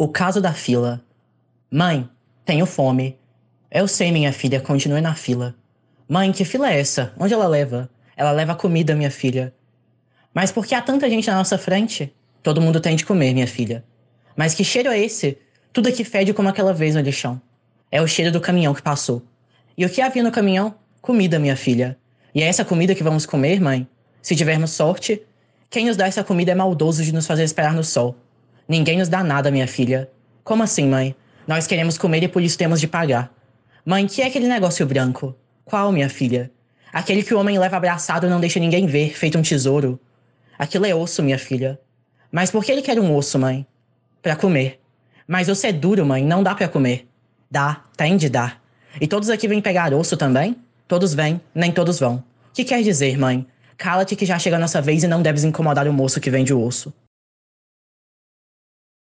O caso da fila. Mãe, tenho fome. Eu sei, minha filha, continue na fila. Mãe, que fila é essa? Onde ela leva? Ela leva comida, minha filha. Mas por que há tanta gente na nossa frente? Todo mundo tem de comer, minha filha. Mas que cheiro é esse? Tudo aqui fede como aquela vez no lixão. É o cheiro do caminhão que passou. E o que havia no caminhão? Comida, minha filha. E é essa comida que vamos comer, mãe? Se tivermos sorte, quem nos dá essa comida é maldoso de nos fazer esperar no sol. Ninguém nos dá nada, minha filha. Como assim, mãe? Nós queremos comer e por isso temos de pagar. Mãe, que é aquele negócio branco? Qual, minha filha? Aquele que o homem leva abraçado e não deixa ninguém ver, feito um tesouro. Aquilo é osso, minha filha. Mas por que ele quer um osso, mãe? Pra comer. Mas osso é duro, mãe, não dá pra comer. Dá, tem de dar. E todos aqui vêm pegar osso também? Todos vêm, nem todos vão. Que quer dizer, mãe? Cala-te que já chega a nossa vez e não deves incomodar o moço que vende o osso.